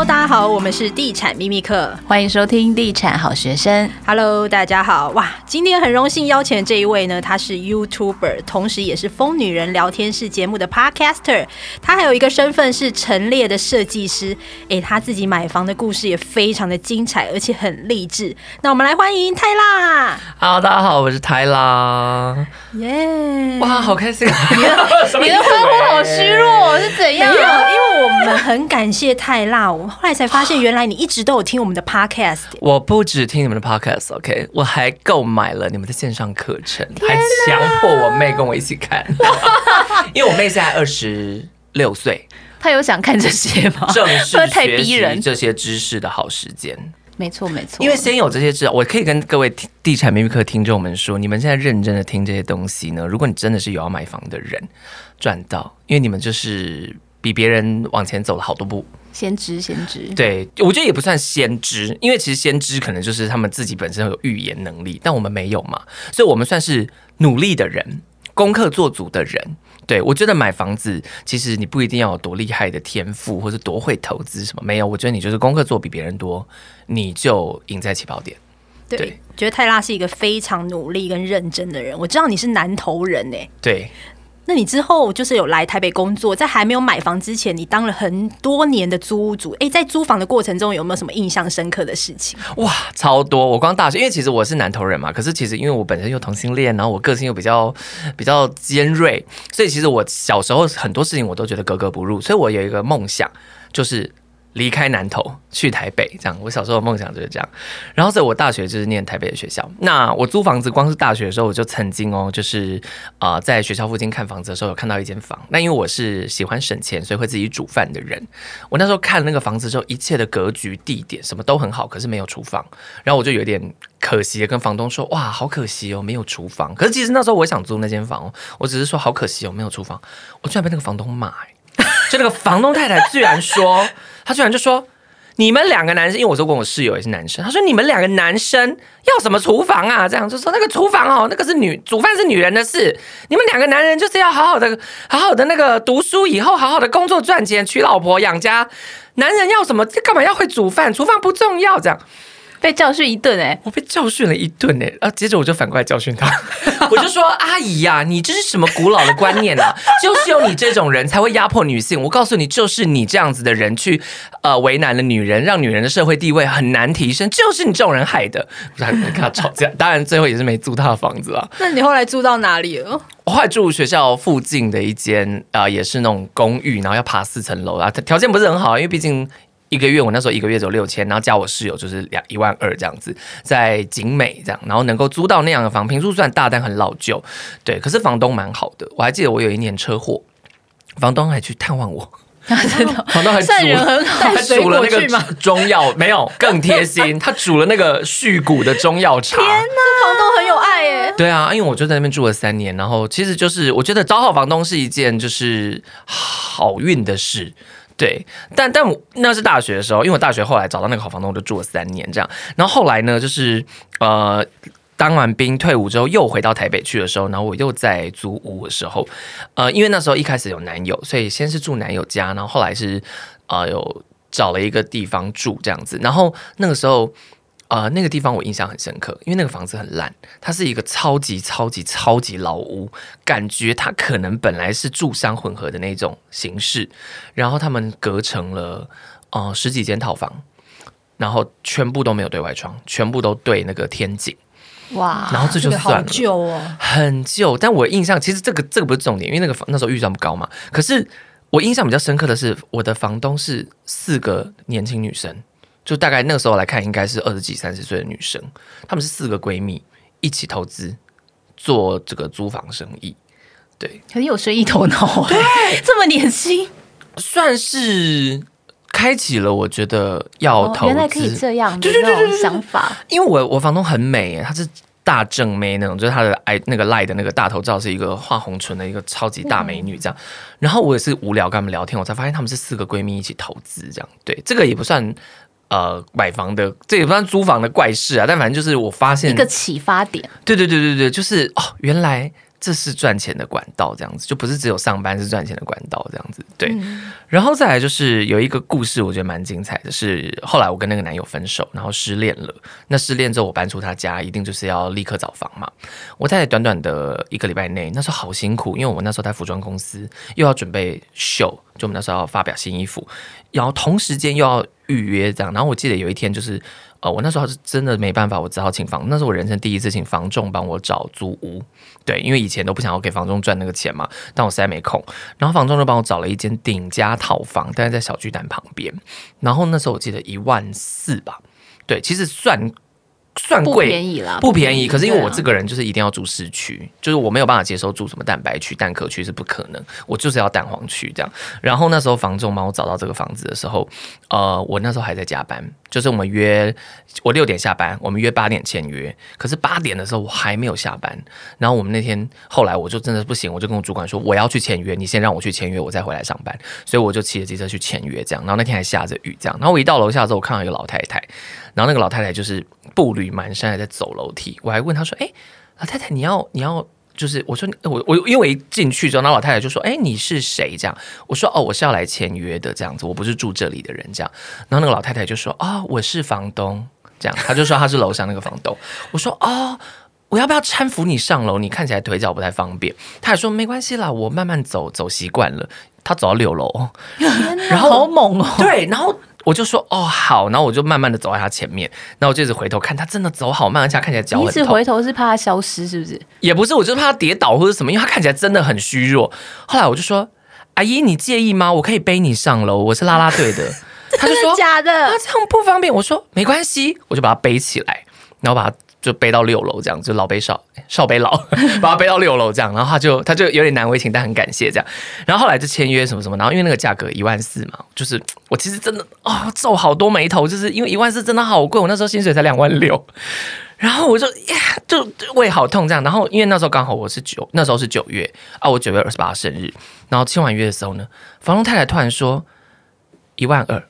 Hello，大家好，我们是地产秘密课，欢迎收听地产好学生。Hello，大家好，哇，今天很荣幸邀请这一位呢，他是 YouTuber，同时也是疯女人聊天室节目的 Podcaster，他还有一个身份是陈列的设计师，哎，他自己买房的故事也非常的精彩，而且很励志。那我们来欢迎泰拉。Hello，大家好，我是泰拉。耶、yeah！哇，好开心啊！你的 你的欢呼好虚弱，是怎样？因为我们很感谢泰拉。我后来才发现，原来你一直都有听我们的 podcast。我不止听你们的 podcast，OK，、okay? 我还购买了你们的线上课程，还强迫我妹跟我一起看。因为我妹现在二十六岁，她有想看这些吗？正是 学习这些知识的好时间。没错，没错。因为先有这些知识，我可以跟各位地产秘密课听众们说，你们现在认真的听这些东西呢，如果你真的是有要买房的人，赚到，因为你们就是比别人往前走了好多步。先知，先知，对，我觉得也不算先知，因为其实先知可能就是他们自己本身有预言能力，但我们没有嘛，所以我们算是努力的人，功课做足的人。对，我觉得买房子其实你不一定要有多厉害的天赋，或者多会投资什么，没有，我觉得你就是功课做比别人多，你就赢在起跑点。对，对，觉得泰拉是一个非常努力跟认真的人，我知道你是南投人呢。对。那你之后就是有来台北工作，在还没有买房之前，你当了很多年的租屋主。哎、在租房的过程中，有没有什么印象深刻的事情？哇，超多！我光大学，因为其实我是南投人嘛，可是其实因为我本身又同性恋，然后我个性又比较比较尖锐，所以其实我小时候很多事情我都觉得格格不入。所以我有一个梦想，就是。离开南投去台北，这样。我小时候的梦想就是这样。然后，在我大学就是念台北的学校。那我租房子，光是大学的时候，我就曾经哦，就是啊、在学校附近看房子的时候，有看到一间房。那因为我是喜欢省钱，所以会自己煮饭的人。我那时候看那个房子之后，一切的格局、地点什么都很好，可是没有厨房。然后我就有点可惜跟房东说：“哇，好可惜哦，没有厨房。”可是其实那时候我想租那间房哦，我只是说好可惜哦，没有厨房。我居然被那个房东骂、欸。就那个房东太太居然说，他居然就说，你们两个男生，因为我说过我室友也是男生，他说你们两个男生要什么厨房啊？这样就说那个厨房哦，那个是女煮饭是女人的事，你们两个男人就是要好好的好好的那个读书，以后好好的工作赚钱，娶老婆养家。男人要什么？干嘛要会煮饭？厨房不重要，这样。被教训一顿哎、欸，我被教训了一顿哎、欸，啊，接着我就反过来教训他，我就说阿姨呀、啊，你这是什么古老的观念啊？就是有你这种人才会压迫女性。我告诉你，就是你这样子的人去呃为难了女人，让女人的社会地位很难提升，就是你这种人害的。我还跟他吵架，当然最后也是没租他的房子啊。那你后来住到哪里了？我后来住学校附近的一间啊、呃，也是那种公寓，然后要爬四层楼啊，条件不是很好，因为毕竟。一个月，我那时候一个月只有六千，然后加我室友就是两一万二这样子，在景美这样，然后能够租到那样的房，平数算大，但很老旧，对。可是房东蛮好的，我还记得我有一年车祸，房东还去探望我，真的，房东还煮人很好，还煮了那个中药，没有更贴心，他煮了那个续骨的中药茶。天哪，房东很有爱耶。对啊，因为我就在那边住了三年，然后其实就是我觉得找好房东是一件就是好运的事。对，但但我那是大学的时候，因为我大学后来找到那个好房东，我就住了三年这样。然后后来呢，就是呃，当完兵退伍之后，又回到台北去的时候，然后我又在租屋的时候，呃，因为那时候一开始有男友，所以先是住男友家，然后后来是呃有找了一个地方住这样子。然后那个时候。呃，那个地方我印象很深刻，因为那个房子很烂，它是一个超级超级超级老屋，感觉它可能本来是住商混合的那种形式，然后他们隔成了呃十几间套房，然后全部都没有对外窗，全部都对那个天井，哇，然后这就算了，这个、好旧哦，很旧。但我印象其实这个这个不是重点，因为那个房那时候预算不高嘛。可是我印象比较深刻的是，我的房东是四个年轻女生。就大概那个时候来看，应该是二十几、三十岁的女生，她们是四个闺蜜一起投资做这个租房生意，对，很有生意头脑，对，这么年轻，算是开启了我觉得要投资、哦，原来可以这样，就是那种想法。因为我我房东很美，她是大正妹那种，就是她的爱那个赖的那个大头照是一个画红唇的一个超级大美女这样。然后我也是无聊跟他们聊天，我才发现她们是四个闺蜜一起投资这样，对，这个也不算。呃，买房的这也不算租房的怪事啊，但反正就是我发现一个启发点。对对对对对，就是哦，原来这是赚钱的管道，这样子就不是只有上班是赚钱的管道，这样子对。然后再来就是有一个故事，我觉得蛮精彩的是，后来我跟那个男友分手，然后失恋了。那失恋之后，我搬出他家，一定就是要立刻找房嘛。我在短短的一个礼拜内，那时候好辛苦，因为我那时候在服装公司，又要准备秀，就我们那时候要发表新衣服，然后同时间又要预约这样。然后我记得有一天就是。呃，我那时候是真的没办法，我只好请房，那是我人生第一次请房仲帮我找租屋，对，因为以前都不想要给房仲赚那个钱嘛，但我实在没空，然后房仲就帮我找了一间顶家套房，但是在小巨蛋旁边，然后那时候我记得一万四吧，对，其实算。算贵，不便宜啦，不便宜。可是因为我这个人就是一定要住市区，啊、就是我没有办法接受住什么蛋白区、蛋壳区是不可能，我就是要蛋黄区这样。然后那时候房仲帮我找到这个房子的时候，呃，我那时候还在加班，就是我们约我六点下班，我们约八点签约。可是八点的时候我还没有下班，然后我们那天后来我就真的不行，我就跟我主管说我要去签约，你先让我去签约，我再回来上班。所以我就骑着机车去签约，这样。然后那天还下着雨，这样。然后我一到楼下之后，我看到一个老太太。然后那个老太太就是步履蹒跚，还在走楼梯。我还问她说：“哎，老太太，你要你要就是我说我我因为我一进去之后，那老太太就说：‘哎，你是谁？’这样我说：‘哦，我是要来签约的，这样子，我不是住这里的人。’这样，然后那个老太太就说：‘啊、哦，我是房东。’这样，她就说她是楼上那个房东。我说：‘哦，我要不要搀扶你上楼？你看起来腿脚不太方便。’她还说：‘没关系啦，我慢慢走，走习惯了。’她走到六楼，然后好猛哦，对，然后。我就说哦好，然后我就慢慢的走在他前面，然后我就一直回头看他，真的走好慢，而且他看起来脚很痛。你一直回头是怕他消失是不是？也不是，我就是怕他跌倒或者什么，因为他看起来真的很虚弱。后来我就说，阿姨你介意吗？我可以背你上楼，我是啦啦队的。他就说假的，啊这样不方便。我说没关系，我就把他背起来，然后把他。就背到六楼这样，就老背少少背老，把他背到六楼这样，然后他就他就有点难为情，但很感谢这样。然后后来就签约什么什么，然后因为那个价格一万四嘛，就是我其实真的啊皱、好多眉头，就是因为一万四真的好贵，我那时候薪水才两万六，然后我就呀就胃好痛这样。然后因为那时候刚好我是九那时候是九月啊，我九月二十八生日，然后签完约的时候呢，房东太太突然说一万二。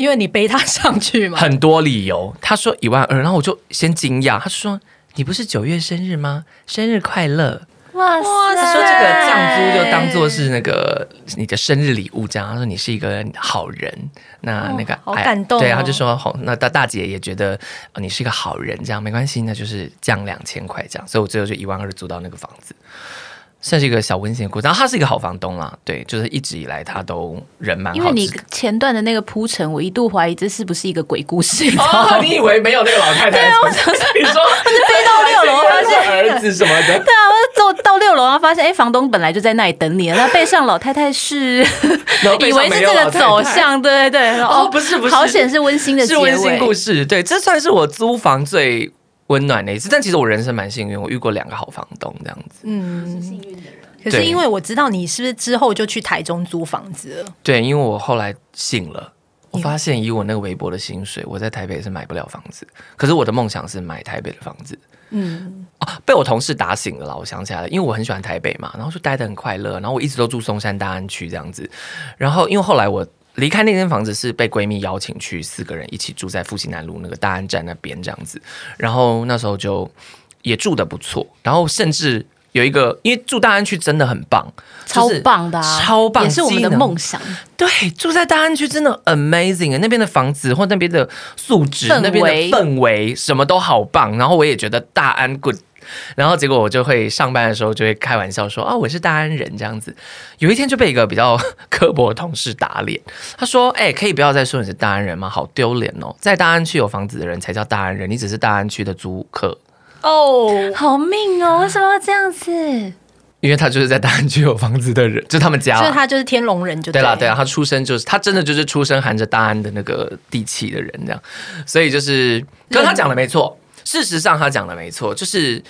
因为你背他上去嘛，很多理由。他说一万二，然后我就先惊讶。他说：“你不是九月生日吗？生日快乐！”哇塞！他说这个降租就当做是那个你的生日礼物，这样。他说你是一个好人，那那个、哦、好感动、哦。对，他就说好，那大大姐也觉得你是一个好人，这样没关系，那就是降两千块这样。所以我最后就一万二租到那个房子。算是一个小温馨的故事，然后他是一个好房东啦，对，就是一直以来他都人蛮好。因为你前段的那个铺陈，我一度怀疑这是不是一个鬼故事。哦，你以为没有那个老太太？对啊，我想说你说，我就飞到六楼，发现儿子什么的。对啊，我走到六楼，然后发现，哎，房东本来就在那里等你，那背上老太太是，以为是这个走向，对对对。哦，不是不是，好险是温馨的，是温馨故事。对，这算是我租房最温暖的一次。但其实我人生蛮幸运，我遇过两个好房东，这样子。嗯，是幸运的人。可是因为我知道你是不是之后就去台中租房子了？对，因为我后来醒了，我发现以我那个微薄的薪水，我在台北是买不了房子。可是我的梦想是买台北的房子。嗯，啊，被我同事打醒了啦，我想起来了，因为我很喜欢台北嘛，然后就待得很快乐，然后我一直都住松山大安区这样子。然后因为后来我离开那间房子，是被闺蜜邀请去四个人一起住在复兴南路那个大安站那边这样子。然后那时候就也住的不错，然后甚至。有一个，因为住大安区真的很棒，超棒的、啊，超棒，也是我们的梦想。对，住在大安区真的 amazing，那边的房子或那边的素质，那边的氛围，什么都好棒。然后我也觉得大安 good，然后结果我就会上班的时候就会开玩笑说啊，我是大安人这样子。有一天就被一个比较刻薄的同事打脸，他说：“哎、欸，可以不要再说你是大安人吗？好丢脸哦，在大安区有房子的人才叫大安人，你只是大安区的租客。”哦、oh，好命哦！为什么要这样子？因为他就是在大安区有房子的人，就他们家，所以他就是天龙人就对，对了，对啊，他出生就是他真的就是出生含着大安的那个地气的人，这样，所以就是，可是他讲的没错，事实上他讲的没错，就是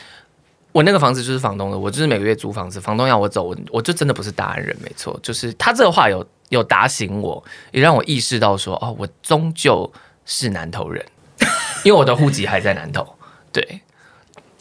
我那个房子就是房东的，我就是每个月租房子，房东要我走，我我就真的不是大安人，没错，就是他这个话有有打醒我，也让我意识到说，哦，我终究是南投人，因为我的户籍还在南投，对。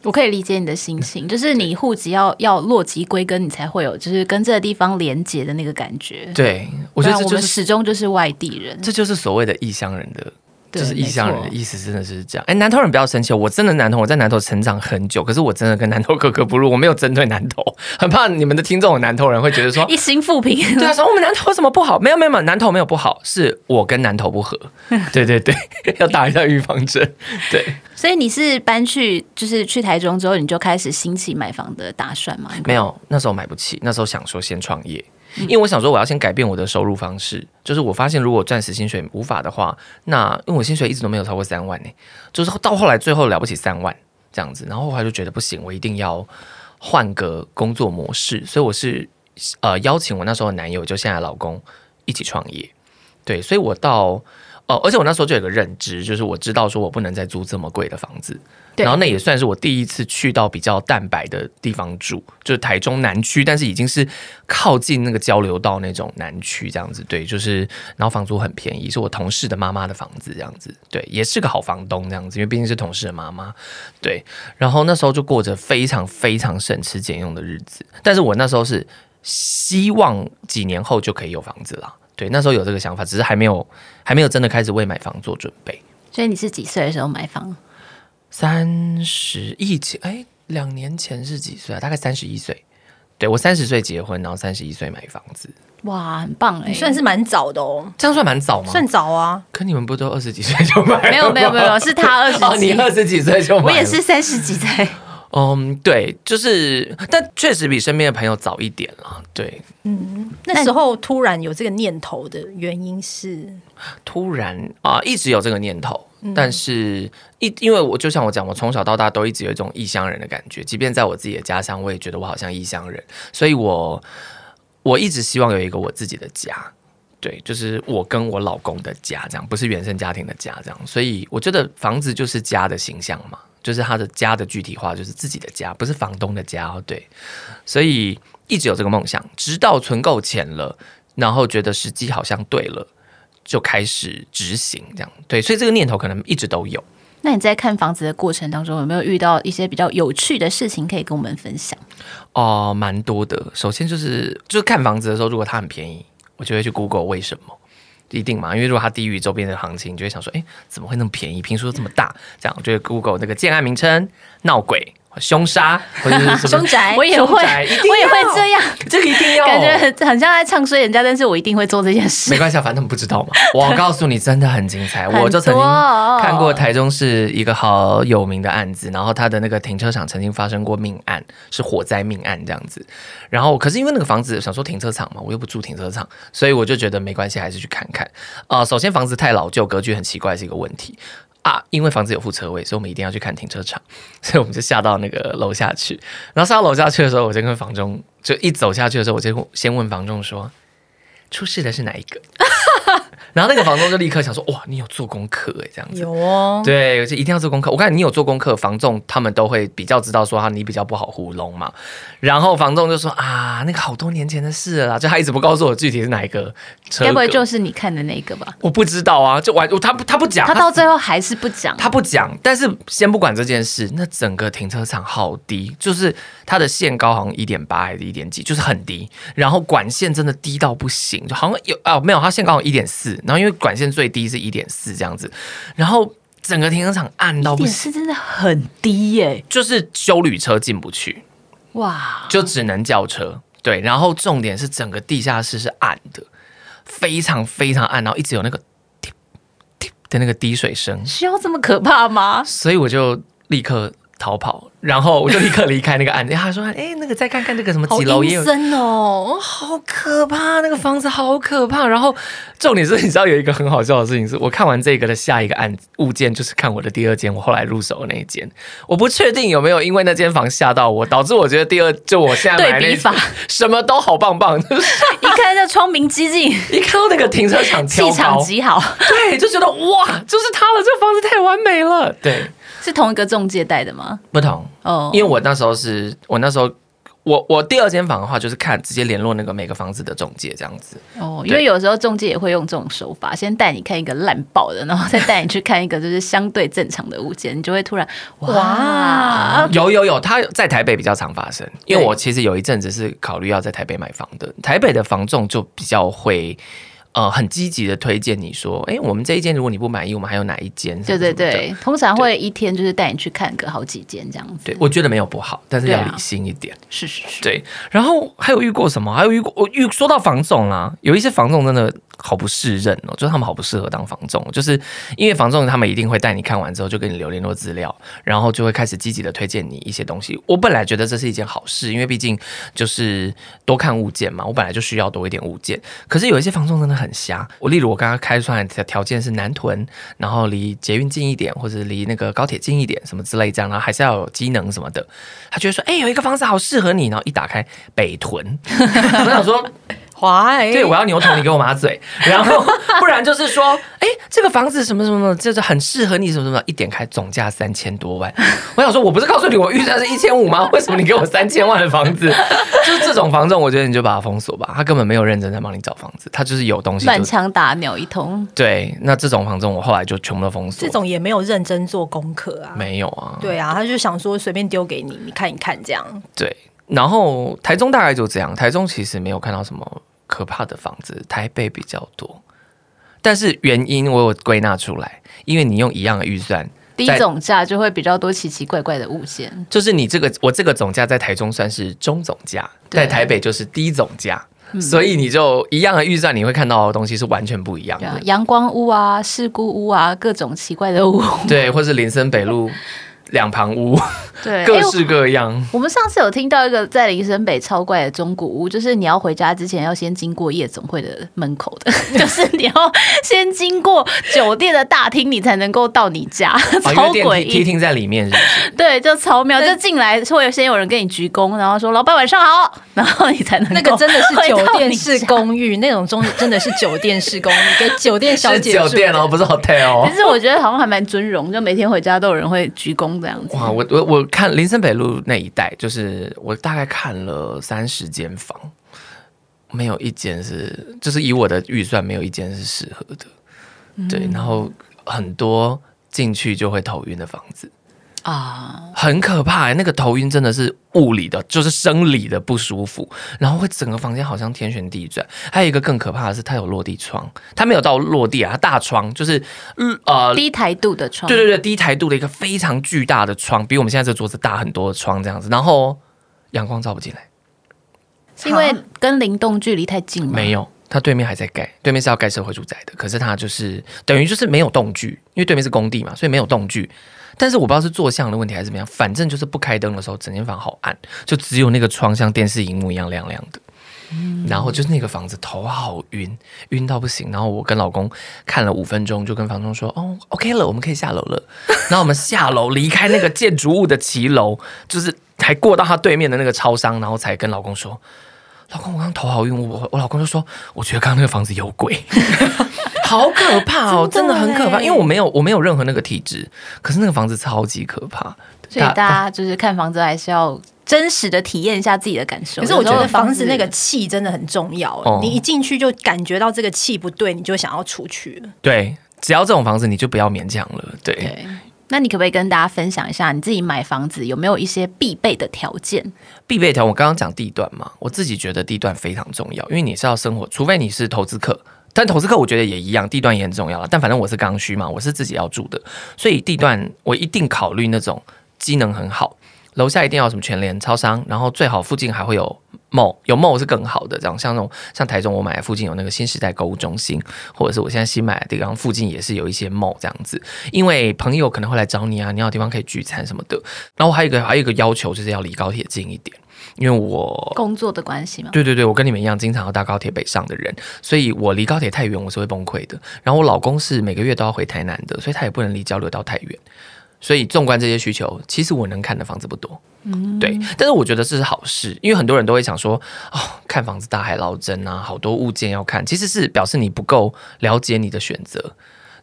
我可以理解你的心情，就是你户籍要要落籍归根，你才会有就是跟这个地方连接的那个感觉。对，我觉得这就是我们始终就是外地人，这就是所谓的异乡人的就是异乡人的意思，真的是这样。哎，南投人不要生气，我真的南投，我在南投成长很久，可是我真的跟南投格格不入。我没有针对南投，很怕你们的听众有南投人会觉得说一心负评，对啊，说我们南投有什么不好？没有没有没有，南投没有不好，是我跟南投不合。对对对，要打一下预防针。对，所以你是搬去就是去台中之后，你就开始兴起买房的打算吗？没有，那时候买不起，那时候想说先创业。因为我想说，我要先改变我的收入方式。就是我发现，如果暂时薪水无法的话，那因为我薪水一直都没有超过三万呢，就是到后来最后了不起三万这样子，然后后来就觉得不行，我一定要换个工作模式。所以我是呃邀请我那时候的男友，就现在老公一起创业。对，所以我到。哦，而且我那时候就有个认知，就是我知道说我不能再租这么贵的房子，然后那也算是我第一次去到比较蛋白的地方住，就是台中南区，但是已经是靠近那个交流道那种南区这样子，对，就是然后房租很便宜，是我同事的妈妈的房子这样子，对，也是个好房东这样子，因为毕竟是同事的妈妈，对，然后那时候就过着非常非常省吃俭用的日子，但是我那时候是希望几年后就可以有房子了。对，那时候有这个想法，只是还没有，还没有真的开始为买房做准备。所以你是几岁的时候买房？三十一前，哎，两年前是几岁啊？大概三十一岁。对，我三十岁结婚，然后三十一岁买房子。哇，很棒哎，算是蛮早的哦。这样算蛮早吗？算早啊。可你们不都二十几岁就买了？没有没有没有，是他二十几，哦，你二十几岁就买，我也是三十几岁。嗯，对，就是，但确实比身边的朋友早一点了。对，嗯，那时候突然有这个念头的原因是，突然啊、呃，一直有这个念头，嗯、但是一因为我就像我讲，我从小到大都一直有一种异乡人的感觉，即便在我自己的家乡，我也觉得我好像异乡人，所以我我一直希望有一个我自己的家，对，就是我跟我老公的家，这样不是原生家庭的家，这样，所以我觉得房子就是家的形象嘛。就是他的家的具体化，就是自己的家，不是房东的家哦。对，所以一直有这个梦想，直到存够钱了，然后觉得时机好像对了，就开始执行这样。对，所以这个念头可能一直都有。那你在看房子的过程当中，有没有遇到一些比较有趣的事情可以跟我们分享？哦，蛮多的。首先就是，就是看房子的时候，如果它很便宜，我就会去 Google 为什么。一定嘛？因为如果它低于周边的行情，你就会想说，哎，怎么会那么便宜？坪数这么大，这样我觉得 Google 那个建案名称闹鬼。凶杀 或者是凶宅，我也会，我也会这样。这个一定要，感觉很很像在唱衰人家，但是我一定会做这件事。没关系，反正他们不知道嘛。我告诉你，真的很精彩。我就曾经看过台中市一个好有名的案子，然后他的那个停车场曾经发生过命案，是火灾命案这样子。然后可是因为那个房子想说停车场嘛，我又不住停车场，所以我就觉得没关系，还是去看看。啊、呃，首先房子太老旧，格局很奇怪是一个问题。啊，因为房子有副车位，所以我们一定要去看停车场，所以我们就下到那个楼下去。然后下到楼下去的时候，我就跟房中就一走下去的时候，我就先问房中说：“出事的是哪一个？” 然后那个房东就立刻想说：“哇，你有做功课哎，这样子。”有哦，对，就一定要做功课。我看你有做功课，房仲他们都会比较知道说他你比较不好糊弄嘛。然后房仲就说：“啊，那个好多年前的事了啦，就他一直不告诉我具体是哪一个车。该不会就是你看的那个吧？我不知道啊，就完他不他不讲，他到最后还是不讲，他不讲。但是先不管这件事，那整个停车场好低，就是它的限高好像一点八还是一点几，就是很低。然后管线真的低到不行，就好像有啊没有，它限高一点四。”然后因为管线最低是一点四这样子，然后整个停车场暗到不行，是真的很低耶，就是修旅车进不去，哇，就只能轿车。对，然后重点是整个地下室是暗的，非常非常暗，然后一直有那个滴滴的那个滴水声，需要这么可怕吗？所以我就立刻逃跑。然后我就立刻离开那个案子。他说：“哎，那个再看看那个什么几楼也有。”真哦，好可怕！那个房子好可怕。然后重点是，你知道有一个很好笑的事情是，我看完这个的下一个案子物件就是看我的第二间，我后来入手的那一间。我不确定有没有因为那间房吓到我，导致我觉得第二就我现在买那房什么都好棒棒。就是一看就窗明几净，一看到那个停车场气场极好，对，就觉得哇，就是它了，这个房子太完美了。对，是同一个中介带的吗？不同。哦，因为我那时候是我那时候我我第二间房的话，就是看直接联络那个每个房子的中介这样子。哦，因为有时候中介也会用这种手法，先带你看一个烂爆的，然后再带你去看一个就是相对正常的物件，你就会突然哇，哇有有有，他在台北比较常发生，因为我其实有一阵子是考虑要在台北买房的，台北的房仲就比较会。呃很积极的推荐你说，哎，我们这一间如果你不满意，我们还有哪一间？对对对，通常会一天就是带你去看个好几间这样子。对，我觉得没有不好，但是要理性一点。是是是。对，然后还有遇过什么？还有遇过我遇说到房总啦，有一些房总真的。好不适任哦，就是他们好不适合当房仲，就是因为房仲他们一定会带你看完之后就给你留联络资料，然后就会开始积极的推荐你一些东西。我本来觉得这是一件好事，因为毕竟就是多看物件嘛，我本来就需要多一点物件。可是有一些房仲真的很瞎，我例如我刚刚开出来的条件是南屯，然后离捷运近一点，或者离那个高铁近一点，什么之类这样，然后还是要有机能什么的。他觉得说，哎、有一个房子好适合你，然后一打开北屯，我想说。Why? 对，我要牛头，你给我马嘴，然后不然就是说，哎，这个房子什么什么什么，就是很适合你什么什么，一点开总价三千多万，我想说，我不是告诉你我预算是一千五吗？为什么你给我三千万的房子？就是这种房仲，我觉得你就把它封锁吧，他根本没有认真在帮你找房子，他就是有东西乱枪打鸟一通。对，那这种房仲我后来就全部都封锁。这种也没有认真做功课啊，没有啊，对啊，他就想说随便丢给你，你看一看这样。对，然后台中大概就这样，台中其实没有看到什么。可怕的房子，台北比较多，但是原因我有归纳出来，因为你用一样的预算，低总价就会比较多奇奇怪怪的物件。就是你这个我这个总价在台中算是中总价，在台北就是低总价，嗯，所以你就一样的预算，你会看到的东西是完全不一样的。阳光屋啊，事故屋啊，各种奇怪的屋，对，或是林森北路。两旁屋，对，各式各样、欸。我们上次有听到一个在林森北超怪的中古屋，就是你要回家之前要先经过夜总会的门口的，就是你要先经过酒店的大厅，你才能够到你家，超诡异。梯厅在里面是不是？对，就超妙，就进来会先有人跟你鞠躬，然后说“老板晚上好”，然后你才能。那个真的是酒店式公寓，那种中真的是酒店式公寓，给酒店小姐 住。酒店哦，不是 hotel 哦。其实我觉得好像还蛮尊荣，就每天回家都有人会鞠躬。这样子哇，我我我看林森北路那一带，就是我大概看了三十间房，没有一间是，就是以我的预算，没有一间是适合的。嗯、对，然后很多进去就会头晕的房子。啊，很可怕、欸！那个头晕真的是物理的，就是生理的不舒服，然后会整个房间好像天旋地转。还有一个更可怕的是，它有落地窗，它没有到落地啊，它大窗就是呃低台度的窗，对对对，低台度的一个非常巨大的窗，比我们现在这桌子大很多的窗这样子，然后阳光照不进来，是因为跟灵动距离太近吗？没有，它对面还在盖，对面是要盖社会住宅的，可是它就是等于就是没有动距，因为对面是工地嘛，所以没有动距。但是我不知道是坐向的问题还是怎么样，反正就是不开灯的时候，整间房好暗，就只有那个窗像电视荧幕一样亮亮的。嗯，然后就是那个房子头好晕，晕到不行。然后我跟老公看了五分钟，就跟房东说：“哦，OK 了，我们可以下楼了。”然后我们下楼离开那个建筑物的骑楼，就是还过到他对面的那个超商，然后才跟老公说：“老公，我刚刚头好晕。”我我老公就说：“我觉得刚刚那个房子有鬼。” 好可怕哦，真的很可怕，因为我没有我没有任何那个体质，可是那个房子超级可怕，所以大家就是看房子还是要真实的体验一下自己的感受。可是我觉得房子那个气真的很重要，哦，你一进去就感觉到这个气不对，你就想要出去了。对，只要这种房子你就不要勉强了。对。对，那你可不可以跟大家分享一下你自己买房子有没有一些必备的条件？必备条，我刚刚讲地段嘛，我自己觉得地段非常重要，因为你是要生活，除非你是投资客。但投资客我觉得也一样，地段也很重要了。但反正我是刚需嘛，我是自己要住的，所以地段我一定考虑那种机能很好，楼下一定要什么全联、超商，然后最好附近还会有 mall，有 mall 是更好的。这样像那种像台中我买的附近有那个新时代购物中心，或者是我现在新买的地方附近也是有一些 mall 这样子，因为朋友可能会来找你啊，你要有地方可以聚餐什么的。然后还有一个还有一个要求就是要离高铁近一点。因为我工作的关系嘛，对对对，我跟你们一样，经常要搭高铁北上的人，所以我离高铁太远，我是会崩溃的。然后我老公是每个月都要回台南的，所以他也不能离交流道太远。所以纵观这些需求，其实我能看的房子不多，嗯，对。但是我觉得这是好事，因为很多人都会想说，哦，看房子大海捞针啊，好多物件要看，其实是表示你不够了解你的选择。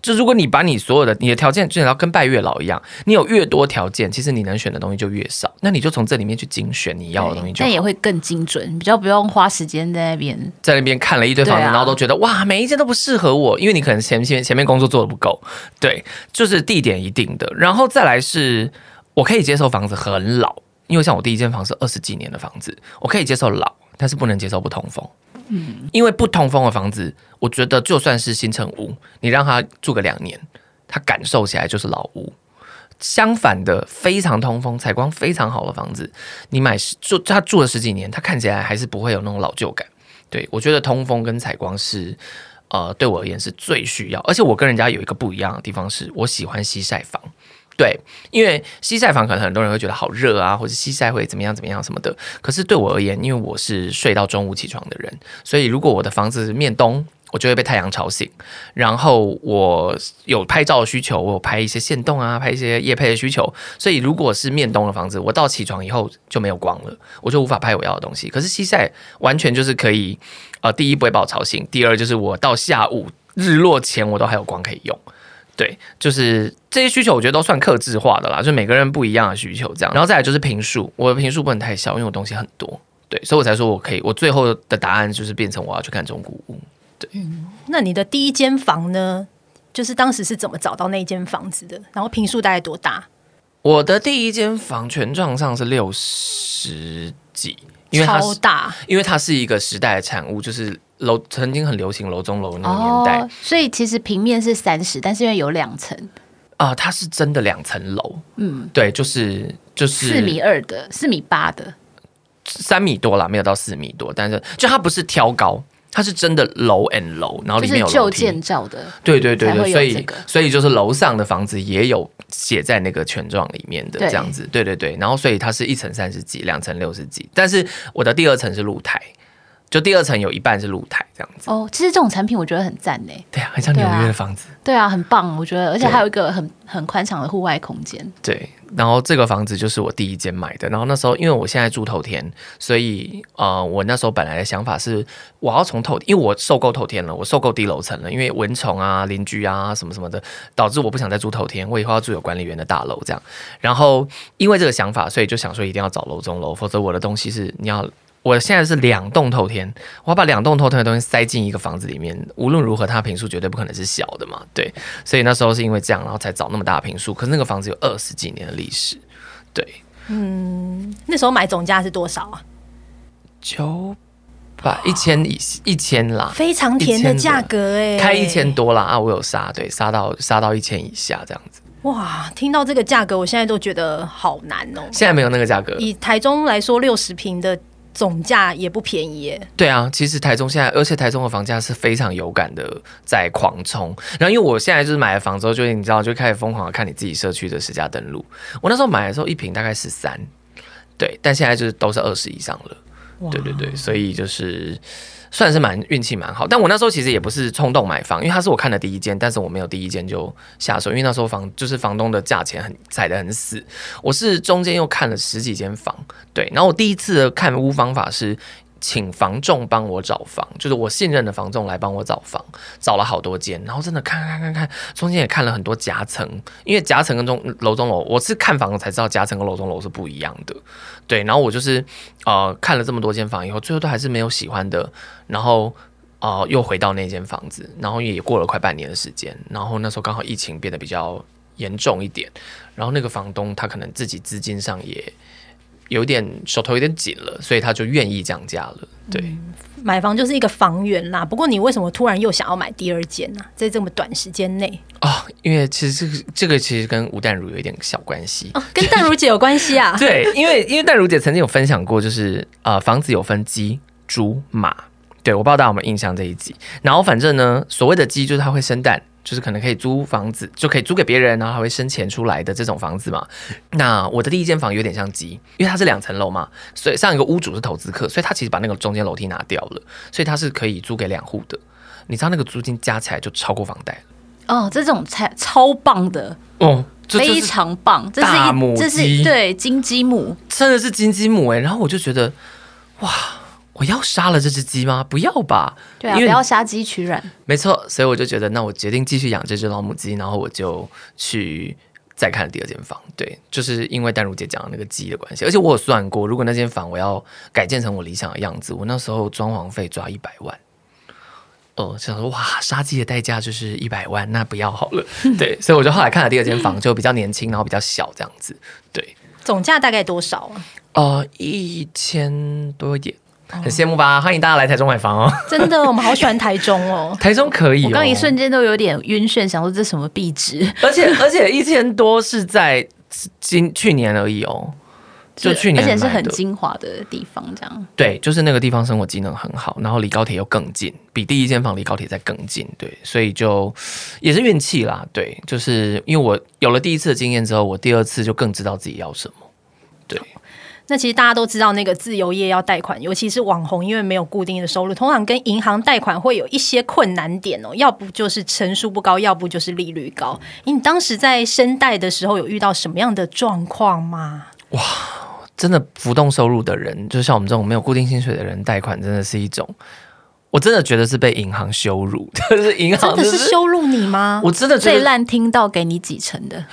就如果你把你所有的你的条件，就要跟拜月老一样，你有越多条件，其实你能选的东西就越少。那你就从这里面去精选你要的东西就好，但也会更精准，比较不用花时间在那边，在那边看了一堆房子，啊，然后都觉得哇，每一间都不适合我，因为你可能前前前面工作做的不够。对，就是地点一定的，然后再来是我可以接受房子很老，因为像我第一间房是二十几年的房子，我可以接受老，但是不能接受不通风。嗯，因为不通风的房子，我觉得就算是新城屋，你让他住个两年，他感受起来就是老屋。相反的，非常通风、采光非常好的房子，你买住他住了十几年，他看起来还是不会有那种老旧感。对，我觉得通风跟采光是，呃，对我而言是最需要。而且我跟人家有一个不一样的地方是，我喜欢西晒房。对，因为西晒房可能很多人会觉得好热啊，或者西晒会怎么样怎么样什么的。可是对我而言，因为我是睡到中午起床的人，所以如果我的房子面东，我就会被太阳吵醒。然后我有拍照的需求，我有拍一些线动啊，拍一些夜配的需求。所以如果是面东的房子，我到起床以后就没有光了，我就无法拍我要的东西。可是西晒完全就是可以，呃，第一不会把我吵醒，第二就是我到下午日落前我都还有光可以用。对，就是这些需求，我觉得都算克制化的啦，就每个人不一样的需求这样。然后再来就是平数，我的平数不能太小，因为我东西很多。对，所以我才说我可以，我最后的答案就是变成我要去看中古屋。对，嗯，那你的第一间房呢？就是当时是怎么找到那间房子的？然后平数大概多大？我的第一间房全幢上是六十几，因为它是超大，因为它是一个时代的产物，就是。楼曾经很流行楼中楼那个年代，哦，所以其实平面是三十，但是因为有两层啊，它是真的两层楼，嗯，对，就是就是四米二的，四米八的，三米多啦，没有到四米多，但是就它不是挑高，它是真的楼 and 楼，然后里面有旧建造的，对对对对，所以所以就是楼上的房子也有写在那个权状里面的这样子，对对对，然后所以它是一层三十几，两层六十几，但是我的第二层是露台。就第二层有一半是露台这样子哦，其实这种产品我觉得很赞呢。对啊，很像纽约的房子对、啊。对啊，很棒，我觉得，而且还有一个很很宽敞的户外空间。对，然后这个房子就是我第一间买的。然后那时候因为我现在住透天，所以呃，我那时候本来的想法是我要从透，因为我受够透天了，我受够低楼层了，因为蚊虫啊、邻居啊什么什么的，导致我不想再住透天，我以后要住有管理员的大楼这样。然后因为这个想法，所以就想说一定要找楼中楼，否则我的东西是你要。我现在是两栋透天，我要把两栋透天的东西塞进一个房子里面，无论如何，它平数绝对不可能是小的嘛，对，所以那时候是因为这样，然后才找那么大的坪数。可是那个房子有二十几年的历史，对，嗯，那时候买总价是多少啊？九百一千一一千啦，非常甜的价格哎，开一千多啦啊，我有杀，对，杀到杀到一千以下这样子。哇，听到这个价格，我现在都觉得好难哦。现在没有那个价格，以台中来说，六十平的。总价也不便宜耶。对啊，其实台中现在，而且台中的房价是非常有感的，在狂冲。然后因为我现在就是买了房之后，就你知道，就开始疯狂的看你自己社区的实价登录。我那时候买的时候，一平大概十三，对，但现在就是都是二十以上了。对对对，所以就是。算是蛮运气蛮好，但我那时候其实也不是冲动买房，因为它是我看的第一间，但是我没有第一间就下手，因为那时候房就是房东的价钱很踩得很死，我是中间又看了十几间房，对，然后我第一次看屋方法是。请房仲帮我找房，就是我信任的房仲来帮我找房，找了好多间，然后真的看看看看，中间也看了很多夹层，因为夹层跟中楼中楼，我是看房子才知道夹层跟楼中楼是不一样的，对，然后我就是呃看了这么多间房以后，最后都还是没有喜欢的，然后呃又回到那间房子，然后也过了快半年的时间，然后那时候刚好疫情变得比较严重一点，然后那个房东他可能自己资金上也。有点手头有点紧了，所以他就愿意降价了。对、嗯，买房就是一个房源啦。不过你为什么突然又想要买第二间呢？在这么短时间内哦？因为其实这个这个其实跟吴淡如有一点小关系哦，跟淡如姐有关系啊？对，因为因为淡如姐曾经有分享过，就是呃，房子有分鸡、猪、马。对，我不知道大家有没有印象这一集。然后反正呢，所谓的鸡就是它会生蛋。就是可能可以租房子，就可以租给别人，然后还会生钱出来的这种房子嘛。那我的第一间房有点像鸡，因为它是两层楼嘛，所以上一个屋主是投资客，所以他其实把那个中间楼梯拿掉了，所以他是可以租给两户的。你知道那个租金加起来就超过房贷了。哦，这种才超棒的哦，非常棒，这是大母鸡，这是对金鸡母，真的是金鸡母哎。然后我就觉得哇。我要杀了这只鸡吗？不要吧，对啊，不要杀鸡取卵。没错，所以我就觉得，那我决定继续养这只老母鸡，然后我就去再看第二间房。对，就是因为淡如姐讲的那个鸡的关系，而且我有算过，如果那间房我要改建成我理想的样子，我那时候装潢费抓一百万。哦、呃，想说哇，杀鸡的代价就是一百万，那不要好了。对，所以我就后来看了第二间房，就比较年轻，然后比较小这样子。对，总价大概多少啊？呃，一千多一点。很羡慕吧？欢迎大家来台中买房哦！真的，我们好喜欢台中哦。台中可以、哦，我刚一瞬间都有点晕眩，想说这什么壁纸？而且而且一千多是在今去年而已哦，就去年，而且是很精华的地方，这样。对，就是那个地方生活机能很好，然后离高铁又更近，比第一间房离高铁再更近。对，所以就也是运气啦。对，就是因为我有了第一次的经验之后，我第二次就更知道自己要什么。对。那其实大家都知道，那个自由业要贷款，尤其是网红，因为没有固定的收入，通常跟银行贷款会有一些困难点哦。要不就是成数不高，要不就是利率高。你当时在申贷的时候，有遇到什么样的状况吗？哇，真的浮动收入的人，就像我们这种没有固定薪水的人，贷款真的是一种，我真的觉得是被银行羞辱。就是银行真的是羞辱你吗？我真的最烂听到给你几成的。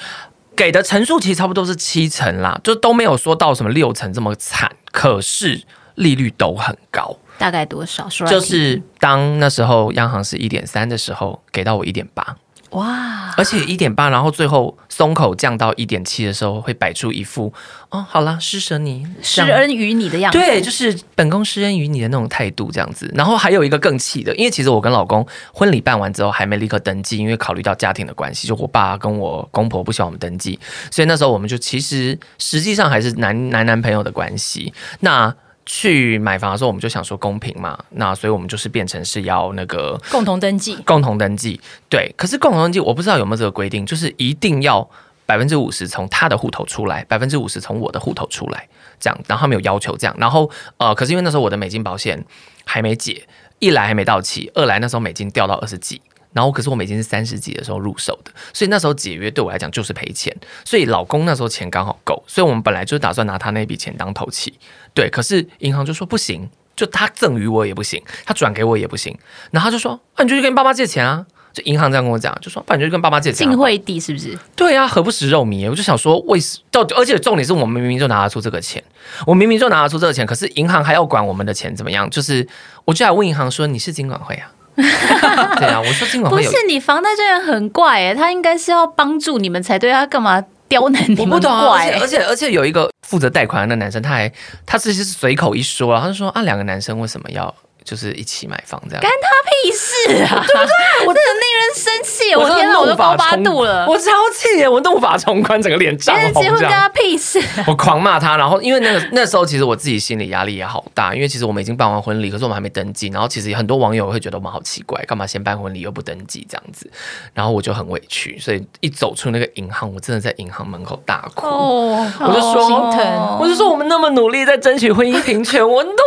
给的成数其实差不多是七成啦，就都没有说到什么六成这么惨，可是利率都很高，大概多少？就是当那时候央行是一点三的时候，给到我一点八。哇！而且一点八，然后最后松口降到一点七的时候，会摆出一副哦，好了，施舍你，施恩于你的样子。对，就是本宫施恩于你的那种态度，这样子。然后还有一个更气的，因为其实我跟老公婚礼办完之后，还没立刻登记，因为考虑到家庭的关系，就我爸跟我公婆不希望我们登记，所以那时候我们就其实实际上还是男男男朋友的关系。那去买房的时候，我们就想说公平嘛，那所以我们就是变成是要那个共同登记，共同登记，对。可是共同登记，我不知道有没有这个规定，就是一定要百分之五十从他的户头出来，百分之五十从我的户头出来，这样。然后他们有要求这样，然后呃，可是因为那时候我的美金保险还没解，一来还没到期，二来那时候美金掉到二十几。然后，可是我们已经是三十几的时候入手的，所以那时候解约对我来讲就是赔钱。所以老公那时候钱刚好够，所以我们本来就打算拿他那笔钱当头期。对，可是银行就说不行，就他赠与我也不行，他转给我也不行。然后他就说：“那、啊、你就去跟爸爸妈借钱啊！”就银行这样跟我讲，就说：“那你就去跟爸妈借钱。”晋惠帝是不是？对啊，何不食肉糜？我就想说，为什到？而且重点是我们明明就拿得出这个钱，我明明就拿得出这个钱，可是银行还要管我们的钱怎么样？就是我就来问银行说：“你是金管会啊？” 对啊，我说金管会不是你房贷专员很怪哎，他应该是要帮助你们才对，他干嘛刁难你们？我不懂啊，而且而且而且有一个负责贷款的那男生，他还他其实是随口一说啊，他就说啊，两个男生为什么要？就是一起买房这样，干他屁事啊，对不对？我真的令人生气，我天哪，我都高八度了，我超气耶，我怒发冲冠，整个脸涨红。结婚干他屁事，我狂骂他。然后因为那个那时候，其实我自己心理压力也好大，因为其实我们已经办完婚礼，可是我们还没登记。然后其实很多网友会觉得我们好奇怪，干嘛先办婚礼又不登记这样子？然后我就很委屈，所以一走出那个银行，我真的在银行门口大哭。哦，我就说，心疼，我就说我们那么努力在争取婚姻平权，我们都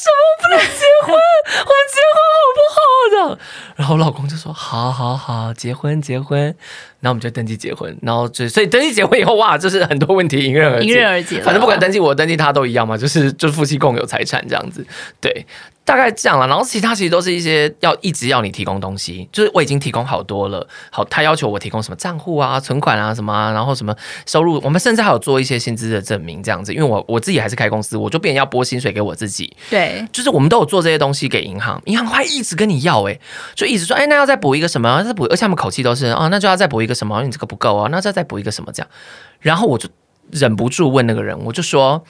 什么不能？结婚，我们结婚好不好的？然后老公就说：“好好好，结婚结婚。”然后我们就登记结婚，然后就所以登记结婚以后，哇，就是很多问题迎刃而迎刃而解。反正不管登记我登记他都一样嘛，就是就是夫妻共有财产这样子，对。大概这样了，然后其他其实都是一些要一直要你提供东西，就是我已经提供好多了。好，他要求我提供什么账户啊、存款啊什么啊，然后什么收入，我们甚至还有做一些薪资的证明这样子。因为我我自己还是开公司，我就变成要拨薪水给我自己。对，就是我们都有做这些东西给银行，银行会一直跟你要，哎，就一直说，哎，那要再补一个什么？再补，而且他们口气都是啊，那就要再补一一个什么？你这个不够啊，那再再补一个什么这样？然后我就忍不住问那个人，我就说。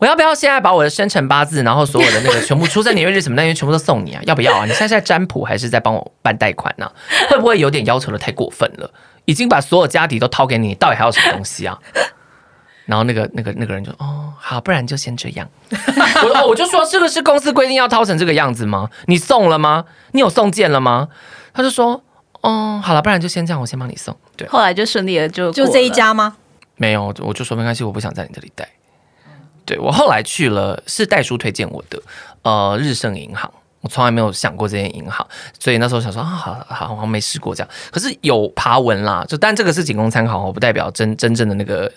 我要不要现在把我的生辰八字，然后所有的那个全部出生年月日什么那些全部都送你啊？要不要啊？你现在在占卜还是在帮我办贷款呢、会不会有点要求的太过分了？已经把所有家底都掏给你，到底还有什么东西啊？然后那个那个那个人就哦好，不然就先这样。我我就说这个是公司规定要掏成这个样子吗？你送了吗？你有送件了吗？他就说哦好了，不然就先这样，我先帮你送。对，后来就顺利了，就就这一家吗？没有，我就说没关系，我不想在你这里待。对，我后来去了，是代书推荐我的，呃，日盛银行，我从来没有想过这间银行，所以那时候想说啊，好好，好像没试过这样，可是有爬文啦，就但这个是仅供参考，我不代表真 真正的那个，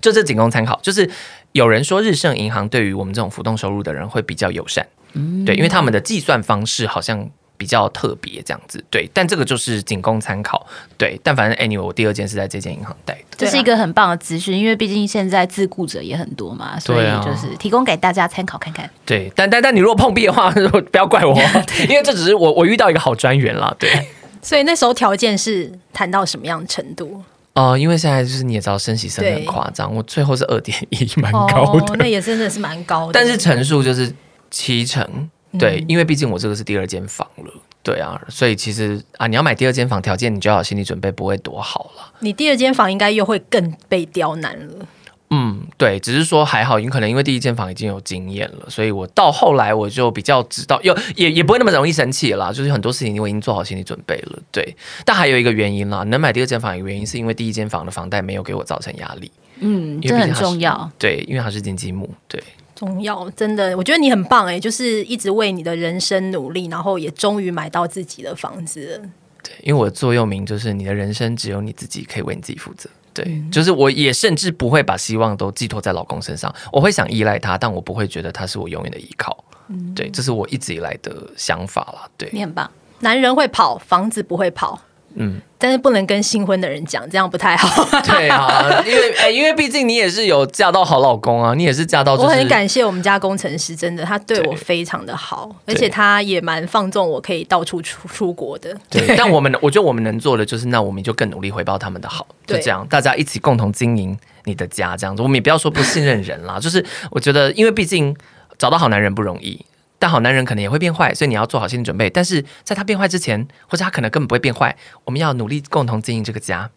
就这仅供参考，就是有人说日盛银行对于我们这种浮动收入的人会比较友善，嗯，对，因为他们的计算方式好像。比较特别这样子，对，但这个就是仅供参考，对，但反正 anyway，我第二件是在这间银行贷的，这是一个很棒的资讯，因为毕竟现在自雇者也很多嘛，所以就是提供给大家参考看看。对，但但但你如果碰壁的话，不要怪我，因为这只是我我遇到一个好专员啦，对。所以那时候条件是谈到什么样的程度？哦、呃，因为现在就是你也知道，升息升的很夸张，我最后是二点一，蛮高的，哦，那也真的是蛮高的。但是成数就是七成，对，嗯、因为毕竟我这个是第二间房了，对啊，所以其实啊，你要买第二间房，条件你就要有心理准备，不会多好了。你第二间房应该又会更被刁难了。嗯，对，只是说还好，因为可能因为第一间房已经有经验了，所以我到后来我就比较知道，又也也不会那么容易生气了啦。就是很多事情我已经做好心理准备了，对。但还有一个原因啦，能买第二间房的原因是因为第一间房的房贷没有给我造成压力。嗯，这很重要。对，因为它是经济木，对，重要，真的，我觉得你很棒哎，就是一直为你的人生努力，然后也终于买到自己的房子了。对，因为我的座右铭就是你的人生只有你自己可以为你自己负责。对，就是我也甚至不会把希望都寄托在老公身上，我会想依赖他，但我不会觉得他是我永远的依靠。嗯，对，这是我一直以来的想法啦。对，你很棒，男人会跑，房子不会跑。嗯，但是不能跟新婚的人讲，这样不太好。对啊，因为哎、欸，因为毕竟你也是有嫁到好老公啊，你也是嫁到、就是。我很感谢我们家工程师，真的，他对我非常的好，而且他也蛮放纵我可以到处出出国的。对，对 但我们我觉得我们能做的就是，那我们就更努力回报他们的好，就这样，大家一起共同经营你的家，这样子。我们也不要说不信任人啦，就是我觉得，因为毕竟找到好男人不容易。但好男人可能也会变坏，所以你要做好心理准备。但是在他变坏之前，或者他可能根本不会变坏，我们要努力共同经营这个家。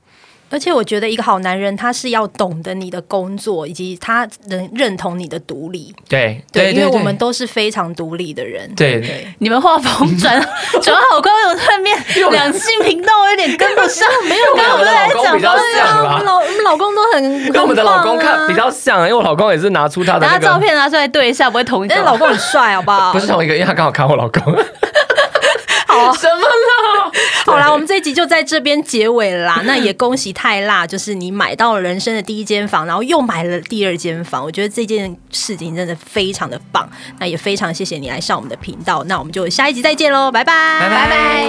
而且我觉得一个好男人，他是要懂得你的工作，以及他能认同你的独立。对对，因为我们都是非常独立的人。对，对你们画风转 转好快，为什么后面两性频道我有点跟不上？没有，跟我们的老公比较像啦。我们老我们老公都很跟我们的老公看比较像，因为我老公也是拿出他的那个照片拿出来对一下，不会同一个。老公很帅，好不好？不是同一个，因为他刚好看我老公。好什么啦？好啦，我们这一集就在这边结尾啦。那也恭喜泰辣，就是你买到了人生的第一间房，然后又买了第二间房。我觉得这件事情真的非常的棒。那也非常谢谢你来上我们的频道。那我们就下一集再见喽，拜拜，拜拜。